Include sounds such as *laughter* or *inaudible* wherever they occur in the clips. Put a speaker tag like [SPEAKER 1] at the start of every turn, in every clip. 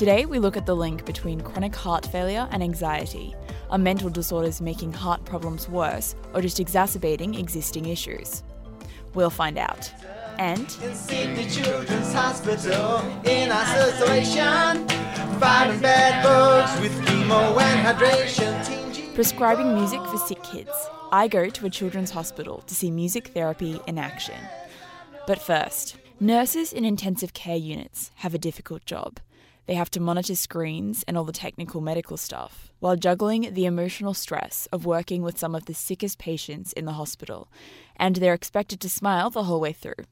[SPEAKER 1] Today, we look at the link between chronic heart failure and anxiety. Are mental disorders making heart problems worse or just exacerbating existing issues? We'll find out. And
[SPEAKER 2] in Sydney Children's Hospital, in isolation, fighting bad bugs with chemo and hydration.
[SPEAKER 1] prescribing music for sick kids. I go to a children's hospital to see music therapy in action. But first, nurses in intensive care units have a difficult job. They have to monitor screens and all the technical medical stuff, while juggling the emotional stress of working with some of the sickest patients in the hospital, and they're expected to smile the whole way through.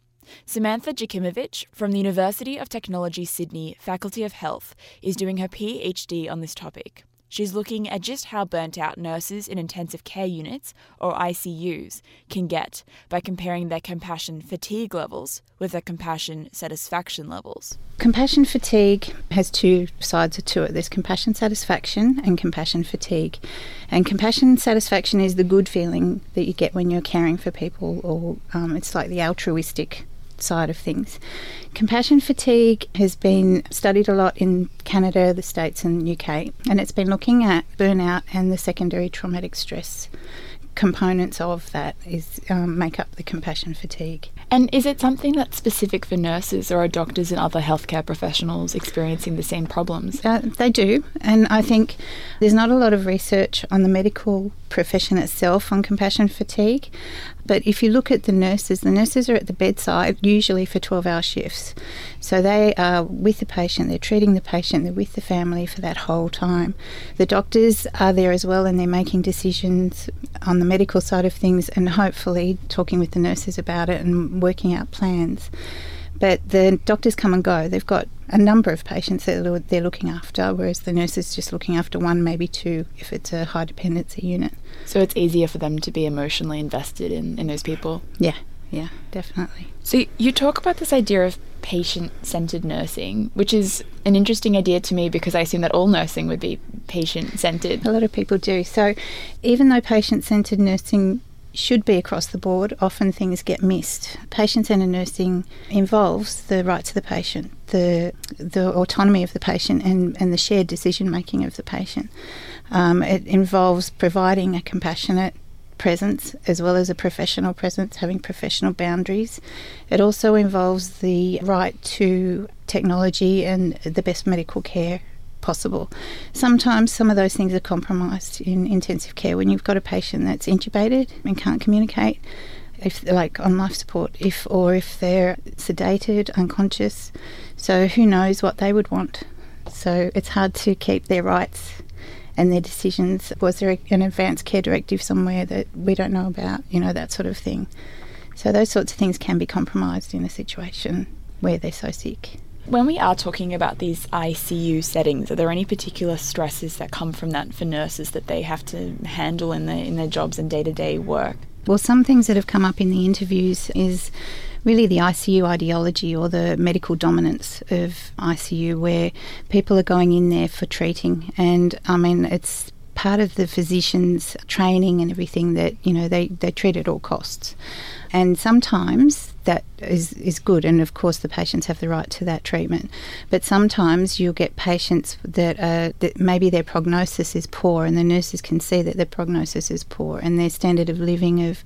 [SPEAKER 1] Samantha Jakimowicz from the University of Technology Sydney Faculty of Health is doing her PhD on this topic. She's looking at just how burnt out nurses in intensive care units, or ICUs, can get by comparing their compassion fatigue levels with their compassion satisfaction levels.
[SPEAKER 3] Compassion fatigue has two sides to it there's compassion satisfaction and compassion fatigue. And compassion satisfaction is the good feeling that you get when you're caring for people, or um, it's like the altruistic side of things. Compassion fatigue has been studied a lot in Canada, the States, and UK, and it's been looking at burnout and the secondary traumatic stress components of that is um, make up the compassion fatigue.
[SPEAKER 1] And is it something that's specific for nurses or are doctors and other healthcare professionals experiencing the same problems?
[SPEAKER 3] Uh, they do, and I think there's not a lot of research on the medical profession itself on compassion fatigue. But if you look at the nurses, the nurses are at the bedside usually for 12 hour shifts. So they are with the patient, they're treating the patient, they're with the family for that whole time. The doctors are there as well and they're making decisions on the medical side of things and hopefully talking with the nurses about it and working out plans. But the doctors come and go. They've got a number of patients that they're looking after, whereas the nurse is just looking after one, maybe two, if it's a high dependency unit.
[SPEAKER 1] So it's easier for them to be emotionally invested in, in those people?
[SPEAKER 3] Yeah, yeah, definitely.
[SPEAKER 1] So you talk about this idea of patient centered nursing, which is an interesting idea to me because I assume that all nursing would be patient centered.
[SPEAKER 3] A lot of people do. So even though patient centered nursing should be across the board, often things get missed. Patient centred nursing involves the rights of the patient, the the autonomy of the patient, and, and the shared decision making of the patient. Um, it involves providing a compassionate presence as well as a professional presence, having professional boundaries. It also involves the right to technology and the best medical care possible. Sometimes some of those things are compromised in intensive care when you've got a patient that's intubated and can't communicate. If like on life support, if or if they're sedated, unconscious, so who knows what they would want? So it's hard to keep their rights and their decisions. Was there an advanced care directive somewhere that we don't know about? You know that sort of thing. So those sorts of things can be compromised in a situation where they're so sick.
[SPEAKER 1] When we are talking about these ICU settings, are there any particular stresses that come from that for nurses that they have to handle in their in their jobs and day to day work?
[SPEAKER 3] Well, some things that have come up in the interviews is really the ICU ideology or the medical dominance of ICU, where people are going in there for treating, and I mean it's part of the physician's training and everything that you know they they treat at all costs, and sometimes that is, is good, and of course the patients have the right to that treatment. But sometimes you'll get patients that, are, that maybe their prognosis is poor, and the nurses can see that their prognosis is poor, and their standard of living of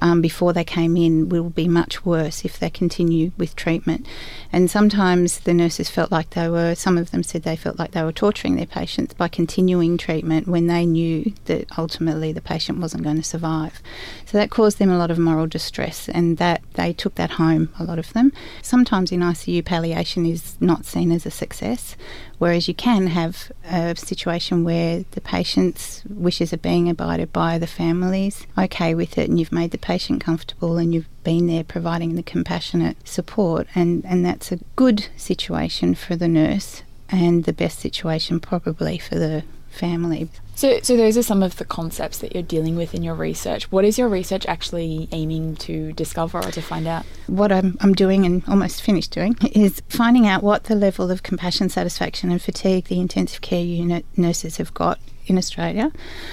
[SPEAKER 3] um, before they came in will be much worse if they continue with treatment. And sometimes the nurses felt like they were, some of them said they felt like they were torturing their patients by continuing treatment when they knew that ultimately the patient wasn't going to survive. So that caused them a lot of moral distress, and that they took that home, a lot of them. Sometimes in ICU, palliation is not seen as a success, whereas you can have a situation where the patient's wishes are being abided by, the family's okay with it, and you've made the patient comfortable and you've been there providing the compassionate support, and, and that's a good situation for the nurse and the best situation probably for the family.
[SPEAKER 1] So, so those are some of the concepts that you're dealing with in your research. What is your research actually aiming to discover or to find out?
[SPEAKER 3] What I'm, I'm doing and almost finished doing *laughs* is finding out what the level of compassion, satisfaction, and fatigue the intensive care unit nurses have got in Australia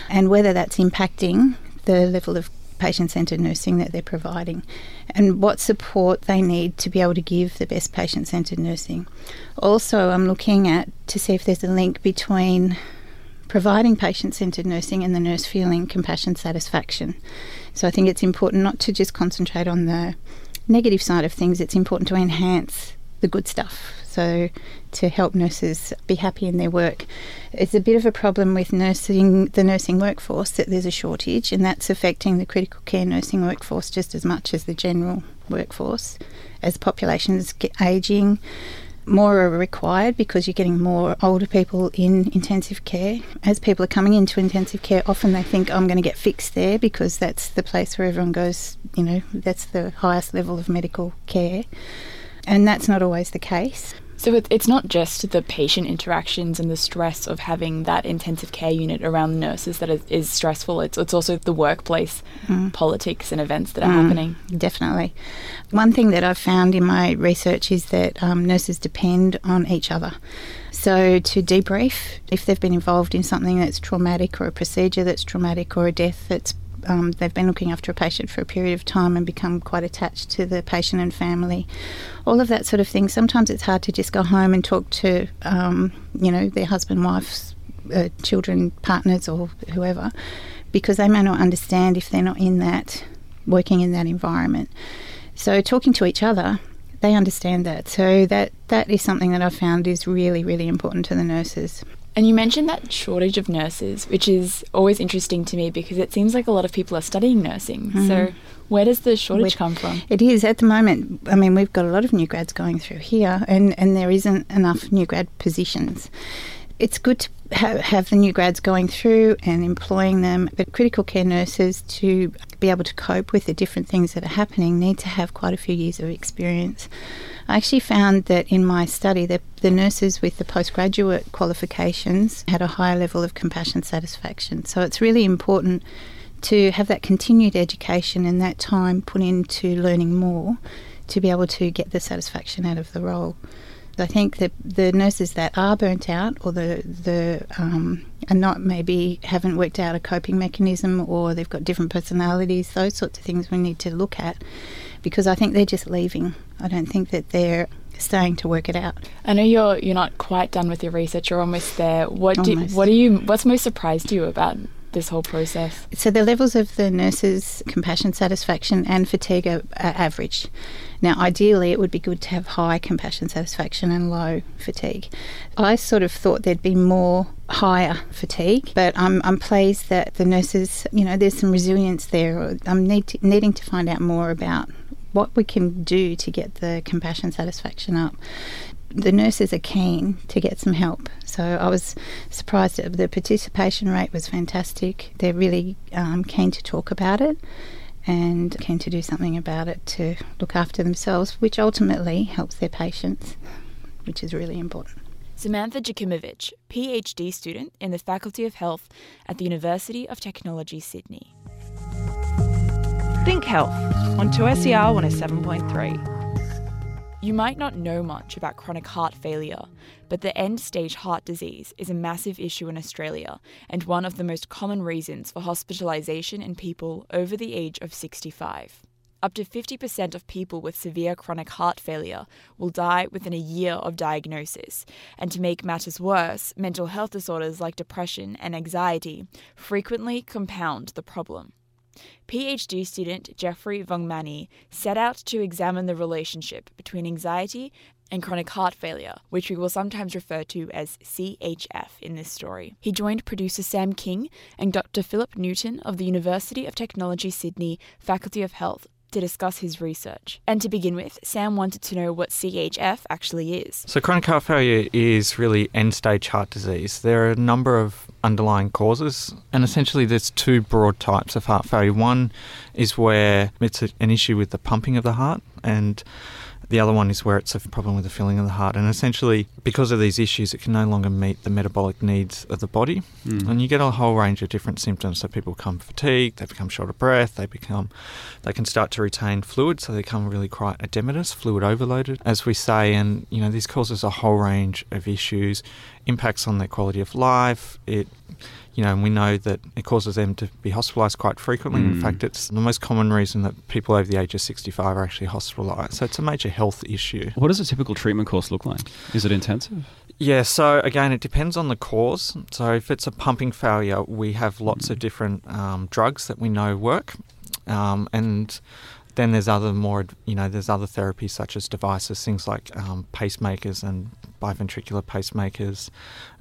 [SPEAKER 3] and whether that's impacting the level of patient centred nursing that they're providing and what support they need to be able to give the best patient centred nursing. Also, I'm looking at to see if there's a link between providing patient centred nursing and the nurse feeling compassion satisfaction. So I think it's important not to just concentrate on the negative side of things, it's important to enhance the good stuff. So to help nurses be happy in their work. It's a bit of a problem with nursing the nursing workforce that there's a shortage and that's affecting the critical care nursing workforce just as much as the general workforce. As the population is ageing, more are required because you're getting more older people in intensive care. As people are coming into intensive care, often they think I'm going to get fixed there because that's the place where everyone goes, you know, that's the highest level of medical care. And that's not always the case.
[SPEAKER 1] So it's not just the patient interactions and the stress of having that intensive care unit around the nurses that is, is stressful. It's it's also the workplace mm. politics and events that are mm, happening.
[SPEAKER 3] Definitely. One thing that I've found in my research is that um, nurses depend on each other. So to debrief if they've been involved in something that's traumatic or a procedure that's traumatic or a death that's um, they've been looking after a patient for a period of time and become quite attached to the patient and family, all of that sort of thing. Sometimes it's hard to just go home and talk to, um, you know, their husband, wives, uh, children, partners, or whoever, because they may not understand if they're not in that, working in that environment. So talking to each other they understand that. So that that is something that I've found is really, really important to the nurses.
[SPEAKER 1] And you mentioned that shortage of nurses, which is always interesting to me because it seems like a lot of people are studying nursing. Mm-hmm. So, where does the shortage come from?
[SPEAKER 3] It is at the moment. I mean, we've got a lot of new grads going through here, and, and there isn't enough new grad positions. It's good to ha- have the new grads going through and employing them, but critical care nurses to be able to cope with the different things that are happening need to have quite a few years of experience. I actually found that in my study that the nurses with the postgraduate qualifications had a higher level of compassion satisfaction. So it's really important to have that continued education and that time put into learning more to be able to get the satisfaction out of the role. I think that the nurses that are burnt out or the the um, are not maybe haven't worked out a coping mechanism or they've got different personalities, those sorts of things we need to look at because I think they're just leaving. I don't think that they're staying to work it out.
[SPEAKER 1] I know you're you're not quite done with your research. You're almost there. What do what do you what's most surprised you about this whole process?
[SPEAKER 3] So the levels of the nurses' compassion, satisfaction, and fatigue are, are average. Now, ideally, it would be good to have high compassion, satisfaction, and low fatigue. I sort of thought there'd be more higher fatigue, but I'm, I'm pleased that the nurses, you know, there's some resilience there. I'm need to, needing to find out more about what we can do to get the compassion satisfaction up. The nurses are keen to get some help, so I was surprised the participation rate was fantastic. They're really um, keen to talk about it and keen to do something about it to look after themselves, which ultimately helps their patients, which is really important.
[SPEAKER 1] Samantha Jakimowicz, PhD student in the Faculty of Health at the University of Technology, Sydney.
[SPEAKER 4] Think Health on 2SER 107.3.
[SPEAKER 1] You might not know much about chronic heart failure, but the end stage heart disease is a massive issue in Australia and one of the most common reasons for hospitalisation in people over the age of 65. Up to 50% of people with severe chronic heart failure will die within a year of diagnosis. And to make matters worse, mental health disorders like depression and anxiety frequently compound the problem. PhD student Jeffrey Vongmany set out to examine the relationship between anxiety and chronic heart failure, which we will sometimes refer to as CHF in this story. He joined producer Sam King and Dr. Phillip Newton of the University of Technology Sydney Faculty of Health to discuss his research. And to begin with, Sam wanted to know what CHF actually is.
[SPEAKER 5] So, chronic heart failure is really end stage heart disease. There are a number of underlying causes, and essentially, there's two broad types of heart failure. One is where it's an issue with the pumping of the heart, and The other one is where it's a problem with the filling of the heart. And essentially, because of these issues, it can no longer meet the metabolic needs of the body.
[SPEAKER 6] Mm.
[SPEAKER 5] And you get a whole range of different symptoms. So people become fatigued, they become short of breath, they become, they can start to retain fluid, so they become really quite edematous, fluid overloaded, as we say. And you know, this causes a whole range of issues, impacts on their quality of life. It you know, and we know that it causes them to be hospitalised quite frequently. In
[SPEAKER 6] Mm.
[SPEAKER 5] fact, it's the most common reason that people over the age of 65 are actually hospitalised. So it's a major health issue.
[SPEAKER 6] What does a typical treatment course look like? Is it intensive?
[SPEAKER 5] Yeah, so again, it depends on the cause. So if it's a pumping failure, we have lots of different um, drugs that we know work, um, and then there's other more, you know, there's other therapies such as devices, things like um, pacemakers and biventricular pacemakers,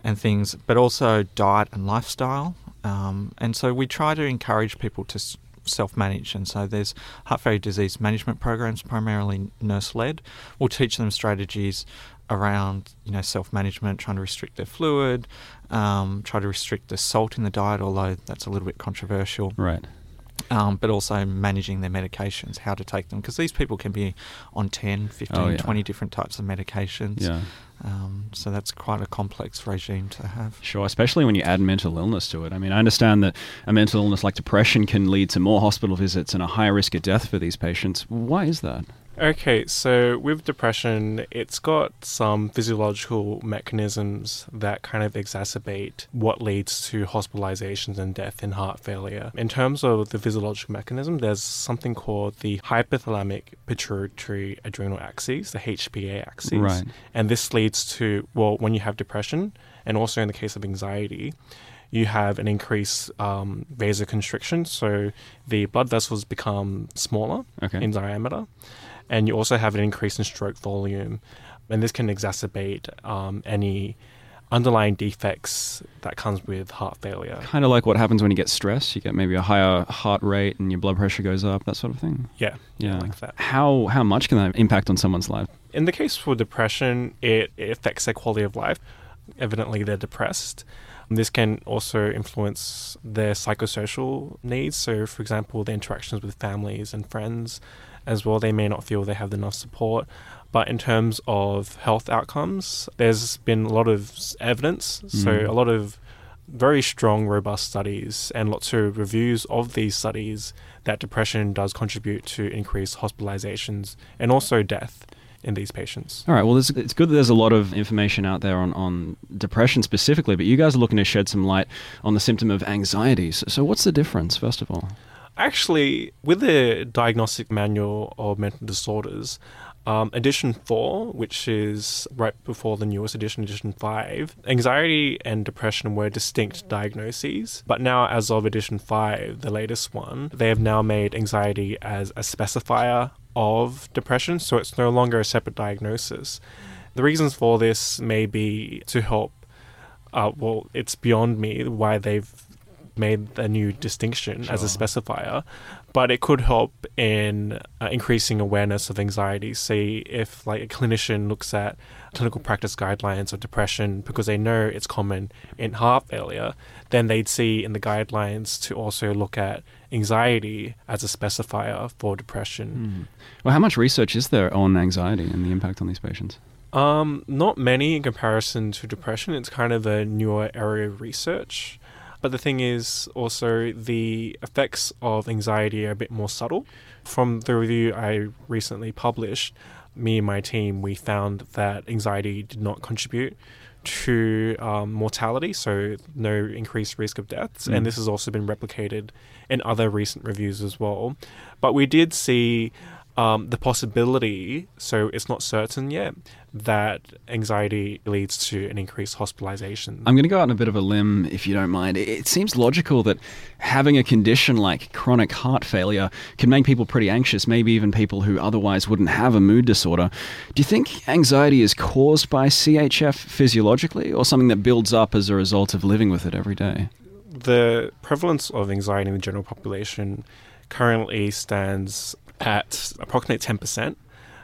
[SPEAKER 5] and things, but also diet and lifestyle. Um, and so we try to encourage people to self-manage, and so there's heart failure disease management programs, primarily nurse-led. We'll teach them strategies around you know self-management, trying to restrict their fluid, um, try to restrict the salt in the diet, although that's a little bit controversial.
[SPEAKER 6] Right.
[SPEAKER 5] Um, but also managing their medications, how to take them, because these people can be on 10, 15,
[SPEAKER 6] Oh, yeah.
[SPEAKER 5] 20 different types of medications.
[SPEAKER 6] Yeah.
[SPEAKER 5] Um, so that's quite a complex regime to have.
[SPEAKER 6] Sure, especially when you add mental illness to it. I mean, I understand that a mental illness like depression can lead to more hospital visits and a higher risk of death for these patients. Why is that?
[SPEAKER 7] Okay, so with depression, it's got some physiological mechanisms that kind of exacerbate what leads to hospitalizations and death in heart failure. In terms of the physiological mechanism, there's something called the hypothalamic pituitary adrenal axis, the HPA axis.
[SPEAKER 6] Right.
[SPEAKER 7] And this leads to, well, when you have depression, and also in the case of anxiety, you have an increased um, vasoconstriction, so the blood vessels become smaller
[SPEAKER 6] Okay.
[SPEAKER 7] in diameter, and you also have an increase in stroke volume, and this can exacerbate um, any underlying defects that comes with heart failure.
[SPEAKER 6] Kind of like what happens when you get stressed. You get maybe a higher heart rate and your blood pressure goes up, that sort of thing.
[SPEAKER 7] Yeah,
[SPEAKER 6] Yeah.
[SPEAKER 7] like that.
[SPEAKER 6] How how much can that impact on someone's life?
[SPEAKER 7] In the case for depression, it, it affects their quality of life. Evidently, they're depressed. This can also influence their psychosocial needs. So, for example, the interactions with families and friends as well, they may not feel they have enough support. But in terms of health outcomes, there's been a lot of evidence. So,
[SPEAKER 6] Mm.
[SPEAKER 7] a lot of very strong, robust studies and lots of reviews of these studies that depression does contribute to increased hospitalizations and also death in these patients.
[SPEAKER 6] All right. Well, it's, it's good that there's a lot of information out there on, on depression specifically, but you guys are looking to shed some light on the symptom of anxiety. So, so what's the difference, first of all?
[SPEAKER 7] Actually, with the diagnostic manual of mental disorders, um, edition 4, which is right before the newest edition, edition 5, anxiety and depression were distinct diagnoses. But now, as of edition 5, the latest one, they have now made anxiety as a specifier of depression, so it's no longer a separate diagnosis. The reasons for this may be to help uh, well, it's beyond me why they've made a new distinction as a specifier, but it could help in uh, increasing awareness of anxiety. Say if like a clinician looks at clinical practice guidelines of depression because they know it's common in heart failure, then they'd see in the guidelines to also look at anxiety as a specifier for depression.
[SPEAKER 6] Well, how much research is there on anxiety and the impact on these patients?
[SPEAKER 7] Um, not many in comparison to depression. It's kind of a newer area of research. But the thing is also the effects of anxiety are a bit more subtle. From the review I recently published, me and my team, we found that anxiety did not contribute to um, mortality, so no increased risk of deaths.
[SPEAKER 6] Mm.
[SPEAKER 7] And this has also been replicated in other recent reviews as well. But we did see um, the possibility, so it's not certain yet, that anxiety leads to an increased hospitalization.
[SPEAKER 6] I'm going to go out on a bit of a limb, if you don't mind. It- It seems logical that having a condition like chronic heart failure can make people pretty anxious, maybe even people who otherwise wouldn't have a mood disorder. Do you think anxiety is caused by CHF physiologically or something that builds up as a result of living with it every day?
[SPEAKER 7] the prevalence of anxiety in the general population currently stands at approximately 10%.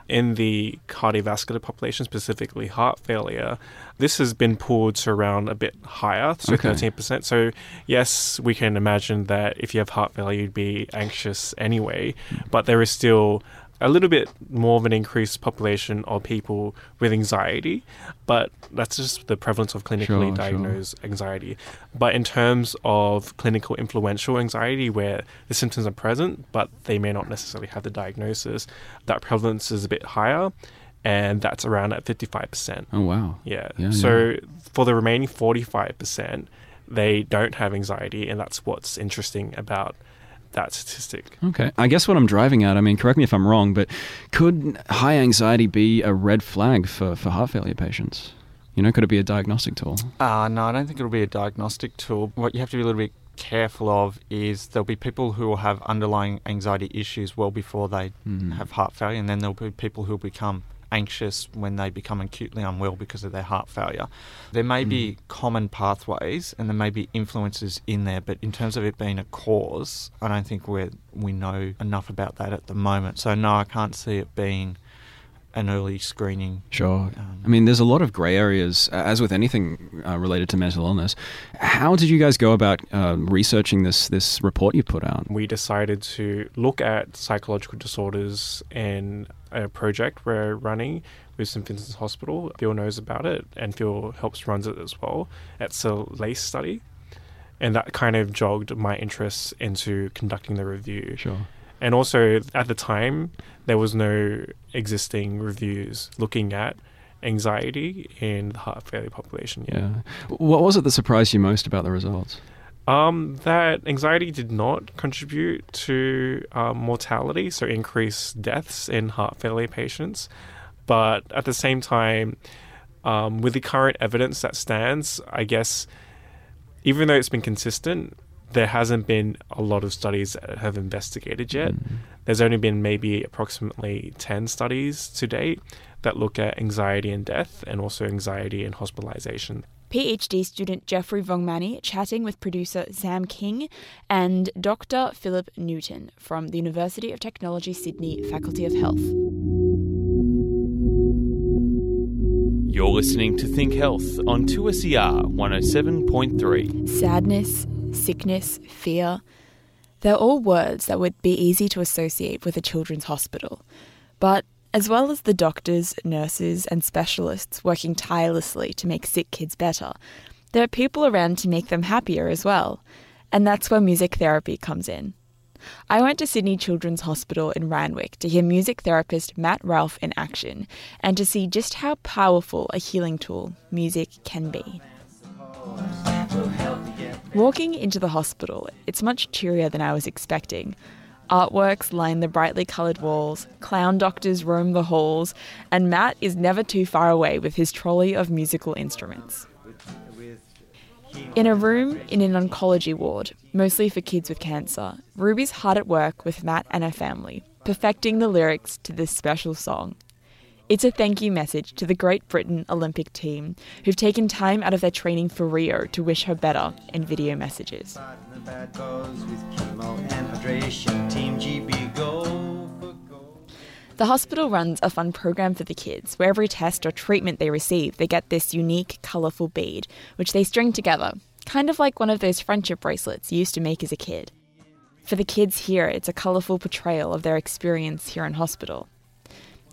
[SPEAKER 7] In the cardiovascular population, specifically heart failure, this has been pulled to around a bit higher, so
[SPEAKER 6] Okay.
[SPEAKER 7] 13%. So, yes, we can imagine that if you have heart failure, you'd be anxious anyway, but there is still a little bit more of an increased population of people with anxiety, but that's just the prevalence of clinically
[SPEAKER 6] Sure, sure.
[SPEAKER 7] diagnosed anxiety. But in terms of clinical influential anxiety, where the symptoms are present, but they may not necessarily have the diagnosis, that prevalence is a bit higher, and that's around at 55%.
[SPEAKER 6] Oh wow.
[SPEAKER 7] Yeah.
[SPEAKER 6] Yeah,
[SPEAKER 7] so for the remaining 45%, they don't have anxiety, and that's what's interesting about that statistic.
[SPEAKER 6] Okay. I guess what I'm driving at, I mean, correct me if I'm wrong, but could high anxiety be a red flag for, for heart failure patients? You know, could it be a diagnostic tool?
[SPEAKER 5] Uh, no, I don't think it'll be a diagnostic tool. What you have to be a little bit careful of is there'll be people who will have underlying anxiety issues well before they
[SPEAKER 6] Mhm.
[SPEAKER 5] have heart failure, and then there'll be people who will become anxious when they become acutely unwell because of their heart failure. There may be common pathways and there may be influences in there, but in terms of it being a cause, I don't think we we know enough about that at the moment. So no, I can't see it being an early screening.
[SPEAKER 6] Sure. I mean, there's a lot of grey areas, uh, as with anything uh, related to mental illness. How did you guys go about uh, researching this this report you put out?
[SPEAKER 7] We decided to look at psychological disorders in a project we're running with St Vincent's Hospital. Phil knows about it, and Phil helps runs it as well. It's a LACE study, and that kind of jogged my interest into conducting the review.
[SPEAKER 6] Sure.
[SPEAKER 7] And also, at the time, there was no existing reviews looking at anxiety in the heart failure population yet.
[SPEAKER 6] Yeah. What was it that surprised you most about the results?
[SPEAKER 7] Um, that anxiety did not contribute to um, mortality, so increased deaths in heart failure patients. But at the same time, um, with the current evidence that stands, I guess even though it's been consistent, there hasn't been a lot of studies that have investigated yet. There's only been maybe approximately 10 studies to date that look at anxiety and death and also anxiety and hospitalization.
[SPEAKER 1] PhD student Jeffrey Vongmany chatting with producer Sam King and Dr. Phillip Newton from the University of Technology Sydney Faculty of Health.
[SPEAKER 8] You're listening to Think Health on 2SER 107.3.
[SPEAKER 1] Sadness, sickness, fear. They're all words that would be easy to associate with a children's hospital. But as well as the doctors, nurses, and specialists working tirelessly to make sick kids better, there are people around to make them happier as well. And that's where music therapy comes in. I went to Sydney Children's Hospital in Randwick to hear music therapist Matt Ralph in action and to see just how powerful a healing tool music can be. Walking into the hospital, it's much cheerier than I was expecting. Artworks line the brightly coloured walls, clown doctors roam the halls, and Matt is never too far away with his trolley of musical instruments. In a room in an oncology ward, mostly for kids with cancer, Ruby's hard at work with Matt and her family, perfecting the lyrics to this special song. It's a thank you message to the Great Britain Olympic team who've taken time out of their training for Rio to wish her better in video messages.
[SPEAKER 2] The
[SPEAKER 1] hospital runs a fun program for the kids where every test or treatment they receive, they get this unique, colourful bead, which they string together, kind of like one of those friendship bracelets you used to make as a kid. For the kids here, it's a colourful portrayal of their experience here in hospital.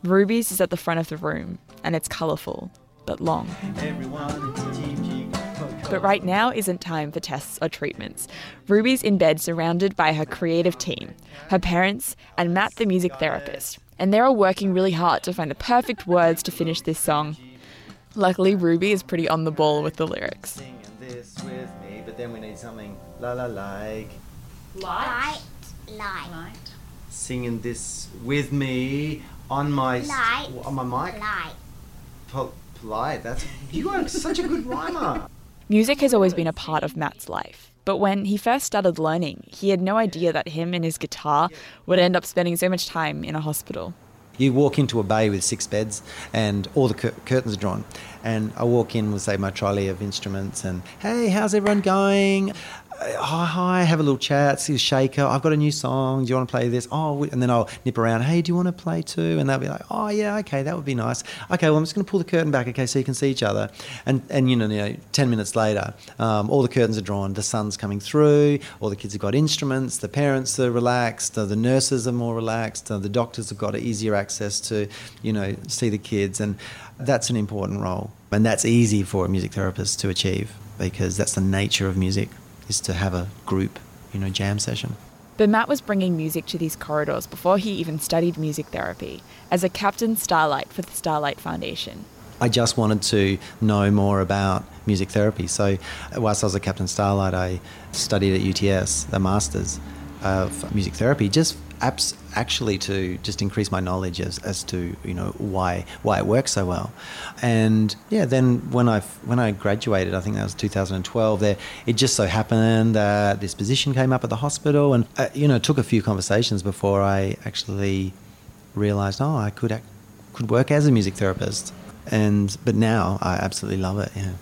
[SPEAKER 1] Ruby's is at the front of the room, and it's colourful, but long.
[SPEAKER 2] Everyone, it's Team GB.
[SPEAKER 1] But right now isn't time for tests or treatments. Ruby's in bed surrounded by her creative team, her parents, and Matt, the music therapist. And they're all working really hard to find the perfect words to finish this song. Luckily, Ruby is pretty on the ball with the lyrics.
[SPEAKER 2] Singing this with me, but then we need something la la like.
[SPEAKER 9] Light. Light.
[SPEAKER 2] Singing this with me on my
[SPEAKER 9] Light.
[SPEAKER 2] on my mic.
[SPEAKER 9] Light.
[SPEAKER 2] Po- polite. That's you are such a good rhymer. *laughs*
[SPEAKER 1] Music has always been a part of Matt's life. But when he first started learning, he had no idea that him and his guitar would end up spending so much time in a hospital.
[SPEAKER 10] You walk into a bay with six beds and all the cur- curtains are drawn. And I walk in with, say, my trolley of instruments and, hey, how's everyone going? Hi, hi, have a little chat, see a shaker. I've got a new song. Do you want to play this? Oh, and then I'll nip around. Hey, do you want to play too? And they'll be like, oh yeah, okay, that would be nice. Okay, well I'm just going to pull the curtain back, okay, so you can see each other. And and you know, you know ten minutes later, um, all the curtains are drawn. The sun's coming through. All the kids have got instruments. The parents are relaxed. Uh, the nurses are more relaxed. Uh, the doctors have got easier access to, you know, see the kids, and that's an important role. And that's easy for a music therapist to achieve because that's the nature of music is to have a group, you know, jam session.
[SPEAKER 1] But Matt was bringing music to these corridors before he even studied music therapy as a Captain Starlight for the Starlight Foundation.
[SPEAKER 10] I just wanted to know more about music therapy. So, whilst I was a Captain Starlight, I studied at UTS, the Masters of Music Therapy, just apps actually to just increase my knowledge as, as to you know why why it works so well. And yeah then when I when I graduated I think that was 2012 there it just so happened that this position came up at the hospital. And uh, you know took a few conversations before I actually realized oh I could act, could work as a music therapist. And but now I absolutely love it yeah.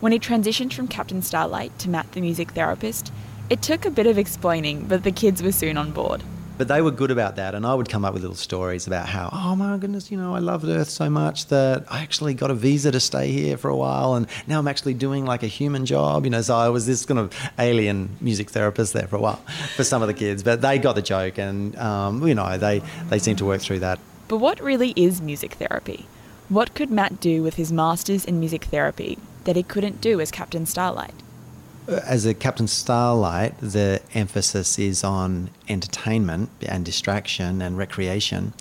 [SPEAKER 1] When he transitioned from Captain Starlight to Matt the music therapist it took a bit of explaining but the kids were soon on board
[SPEAKER 10] but they were good about that, and I would come up with little stories about how, oh my goodness, you know, I loved Earth so much that I actually got a visa to stay here for a while, and now I'm actually doing like a human job, you know. So I was this kind of alien music therapist there for a while *laughs* for some of the kids, but they got the joke, and um, you know, they they seem to work through that.
[SPEAKER 1] But what really is music therapy? What could Matt do with his masters in music therapy that he couldn't do as Captain Starlight?
[SPEAKER 10] Uh, as a Captain Starlight, the emphasis is on entertainment and distraction and recreation.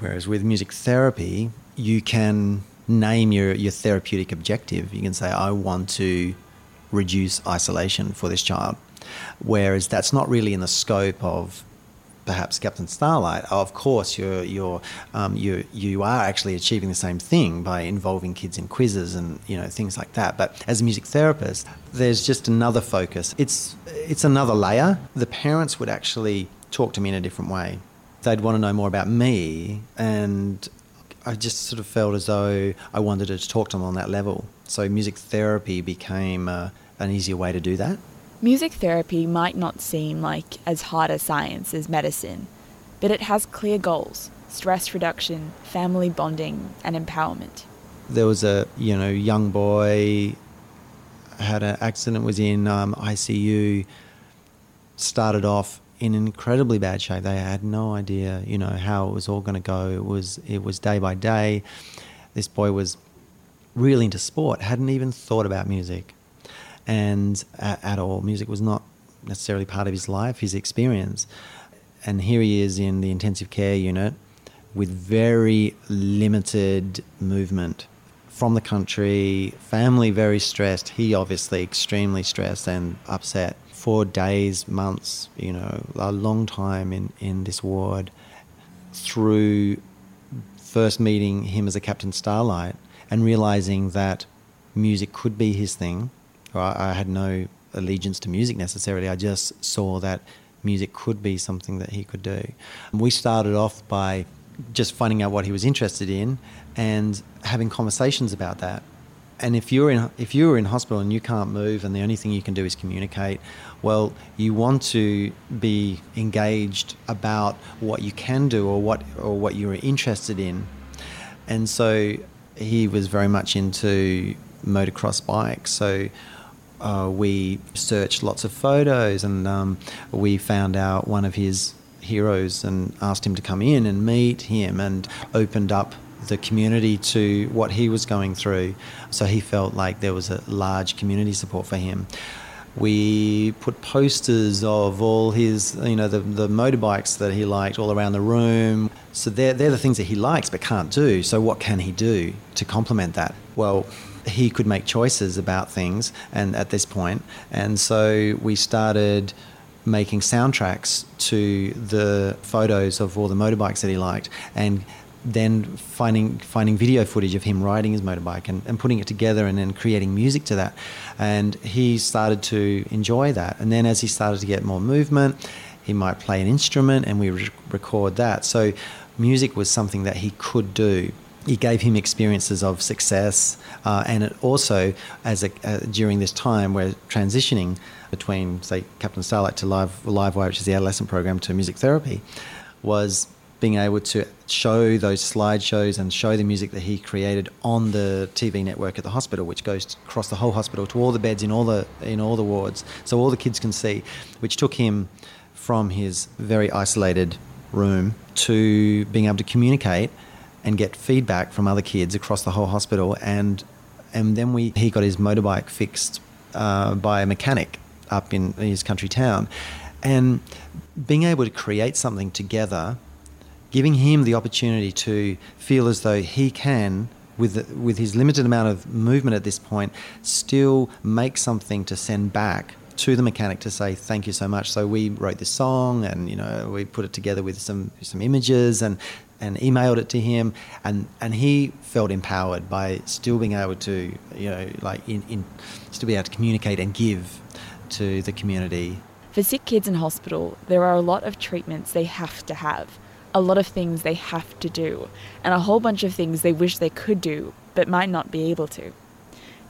[SPEAKER 10] Whereas with music therapy, you can name your, your therapeutic objective. You can say, I want to reduce isolation for this child. Whereas that's not really in the scope of perhaps Captain Starlight, of course you're you're um, you you are actually achieving the same thing by involving kids in quizzes and you know things like that. But as a music therapist, there's just another focus. It's it's another layer. The parents would actually talk to me in a different way. They'd want to know more about me, and I just sort of felt as though I wanted to talk to them on that level. So music therapy became uh, an easier way to do that.
[SPEAKER 1] Music therapy might not seem like as hard a science as medicine, but it has clear goals stress reduction, family bonding, and empowerment.
[SPEAKER 10] There was a you know young boy had an accident, was in um, ICU, started off in incredibly bad shape. They had no idea, you know, how it was all going to go. It was it was day by day. This boy was really into sport, hadn't even thought about music and at, at all. Music was not necessarily part of his life, his experience. And here he is in the intensive care unit with very limited movement from the country, family very stressed, he obviously extremely stressed and upset. For days, months, you know, a long time in, in this ward through first meeting him as a Captain Starlight and realizing that music could be his thing I, I had no allegiance to music necessarily. I just saw that music could be something that he could do. We started off by just finding out what he was interested in and having conversations about that. And if you're in if you're in hospital and you can't move and the only thing you can do is communicate, well, you want to be engaged about what you can do or what or what you're interested in. And so he was very much into motocross bikes. So uh, we searched lots of photos and um, we found out one of his heroes and asked him to come in and meet him and opened up the community to what he was going through. So he felt like there was a large community support for him. We put posters of all his, you know, the, the motorbikes that he liked all around the room. So they're, they're the things that he likes but can't do. So what can he do to complement that? Well, he could make choices about things and at this point. And so we started making soundtracks to the photos of all the motorbikes that he liked and then finding finding video footage of him riding his motorbike and, and putting it together and then creating music to that. And he started to enjoy that. And then as he started to get more movement he might play an instrument and we re- record that. So music was something that he could do it gave him experiences of success, uh, and it also, as a, uh, during this time, we're transitioning between, say, Captain Starlight to Live Livewire, which is the adolescent program, to music therapy, was being able to show those slideshows and show the music that he created on the TV network at the hospital, which goes across the whole hospital to all the beds in all the in all the wards, so all the kids can see, which took him from his very isolated room to being able to communicate and get feedback from other kids across the whole hospital. And and then we he got his motorbike fixed uh, by a mechanic up in his country town, and being able to create something together, giving him the opportunity to feel as though he can. With, with his limited amount of movement at this point, still make something to send back to the mechanic to say thank you so much. So we wrote this song, and you know we put it together with some some images, and and emailed it to him, and and he felt empowered by still being able to you know like in, in still be able to communicate and give to the community.
[SPEAKER 1] For sick kids in hospital, there are a lot of treatments they have to have, a lot of things they have to do, and a whole bunch of things they wish they could do but might not be able to.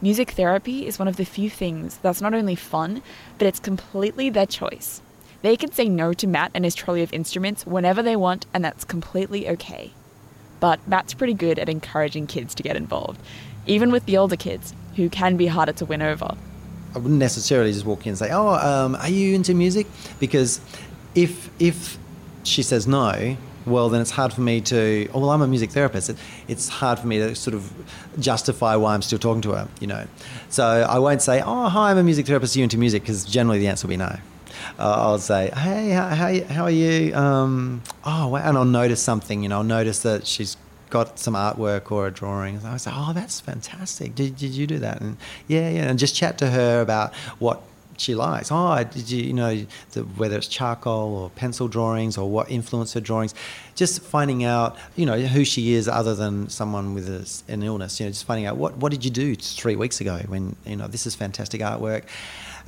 [SPEAKER 1] Music therapy is one of the few things that's not only fun, but it's completely their choice. They can say no to Matt and his trolley of instruments whenever they want, and that's completely okay. But Matt's pretty good at encouraging kids to get involved, even with the older kids, who can be harder to win over.
[SPEAKER 10] I wouldn't necessarily just walk in and say, "Oh, um, are you into music?" Because if if she says no, well, then it's hard for me to. Oh, well, I'm a music therapist. It, it's hard for me to sort of justify why I'm still talking to her. You know, so I won't say, "Oh, hi, I'm a music therapist. Are you into music?" Because generally the answer will be no. Uh, I'll say, "Hey, how, how, are you?" Um, oh, wow. and I'll notice something. You know, I'll notice that she's got some artwork or a drawing. I'll say, "Oh, that's fantastic. Did, did you do that?" And yeah, yeah, and just chat to her about what she likes. Oh, did you, you know, the, whether it's charcoal or pencil drawings or what influenced her drawings, just finding out, you know, who she is other than someone with a, an illness. You know, just finding out what what did you do three weeks ago when you know this is fantastic artwork.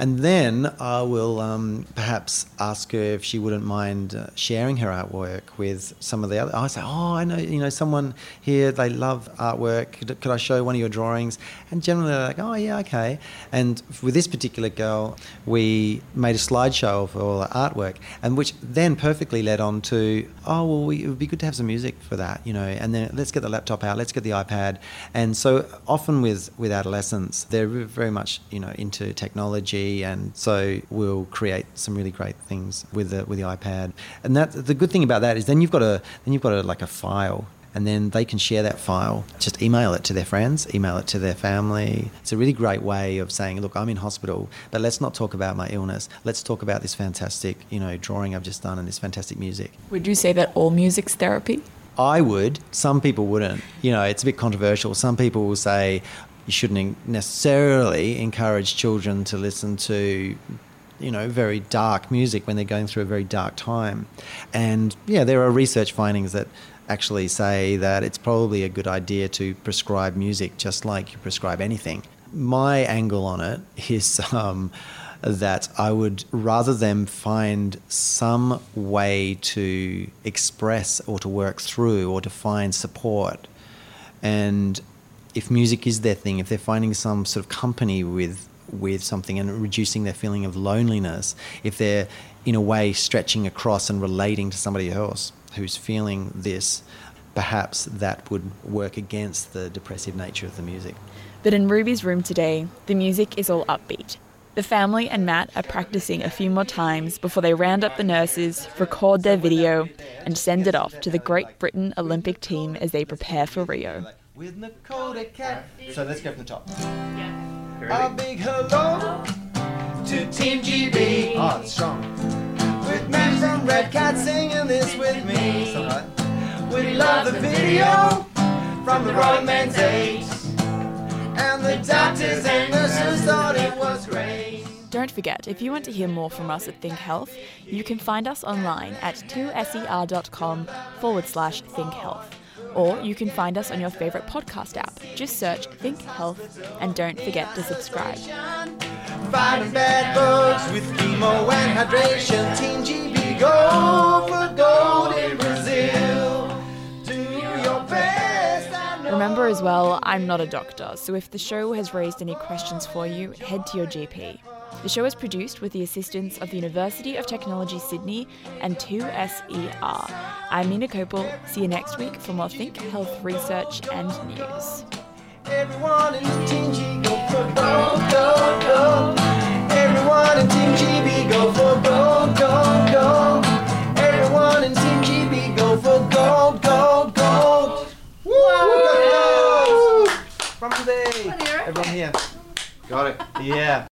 [SPEAKER 10] And then I will um, perhaps ask her if she wouldn't mind uh, sharing her artwork with some of the other. I say, oh, I know, you know, someone here they love artwork. Could, could I show one of your drawings? And generally they're like, oh yeah, okay. And with this particular girl, we made a slideshow of all the artwork, and which then perfectly led on to, oh well, we, it would be good to have some music for that, you know. And then let's get the laptop out, let's get the iPad. And so often with with adolescents, they're very much, you know, into technology and so we'll create some really great things with the with the iPad. And that the good thing about that is then you've got a then you've got a, like a file and then they can share that file. Just email it to their friends, email it to their family. It's a really great way of saying, look, I'm in hospital, but let's not talk about my illness. Let's talk about this fantastic, you know, drawing I've just done and this fantastic music.
[SPEAKER 1] Would you say that all music's therapy?
[SPEAKER 10] I would. Some people wouldn't. You know, it's a bit controversial. Some people will say, you shouldn't necessarily encourage children to listen to you know very dark music when they're going through a very dark time. And yeah there are research findings that actually say that it's probably a good idea to prescribe music just like you prescribe anything. My angle on it *laughs* is um, that I would rather them find some way to express or to work through or to find support and if music is their thing, if they're finding some sort of company with with something and reducing their feeling of loneliness, if they're in a way stretching across and relating to somebody else who's feeling this, perhaps that would work against the depressive nature of the music.
[SPEAKER 1] But in Ruby's room today, the music is all upbeat. The family and Matt are practicing a few more times before they round up the nurses, record their video, and send it off to the Great Britain Olympic team as they prepare for Rio
[SPEAKER 2] with Dakota Cat. So let's go from the top. Yeah. A big hello to Team GB. Oh, ah, it's strong. With men from Red Cat singing this with me. So we love the video from the Royal Men's Eight. And the doctors and nurses thought it was great.
[SPEAKER 1] Don't forget, if you want to hear more from us at Think Health, you can find us online at 2ser.com forward slash think health or you can find us on your favourite podcast app. Just search Think Health and don't forget to subscribe.
[SPEAKER 2] Fighting bad bugs with chemo and hydration. Team GB go for gold in Brazil. Do your best,
[SPEAKER 1] remember as well, I'm not a doctor, so if the show has raised any questions for you, head to your GP. The show is produced with the assistance of the University of Technology Sydney and 2SER. I'm Ninah Kopel. See you next week for more Think Health research and news.
[SPEAKER 10] Everyone in Team G go for gold, gold, gold. Everyone in Team GB go for gold, gold, gold. Everyone in Team GB go for gold, gold, gold. Woo! Woo! From today. Everyone here. Got it. Yeah.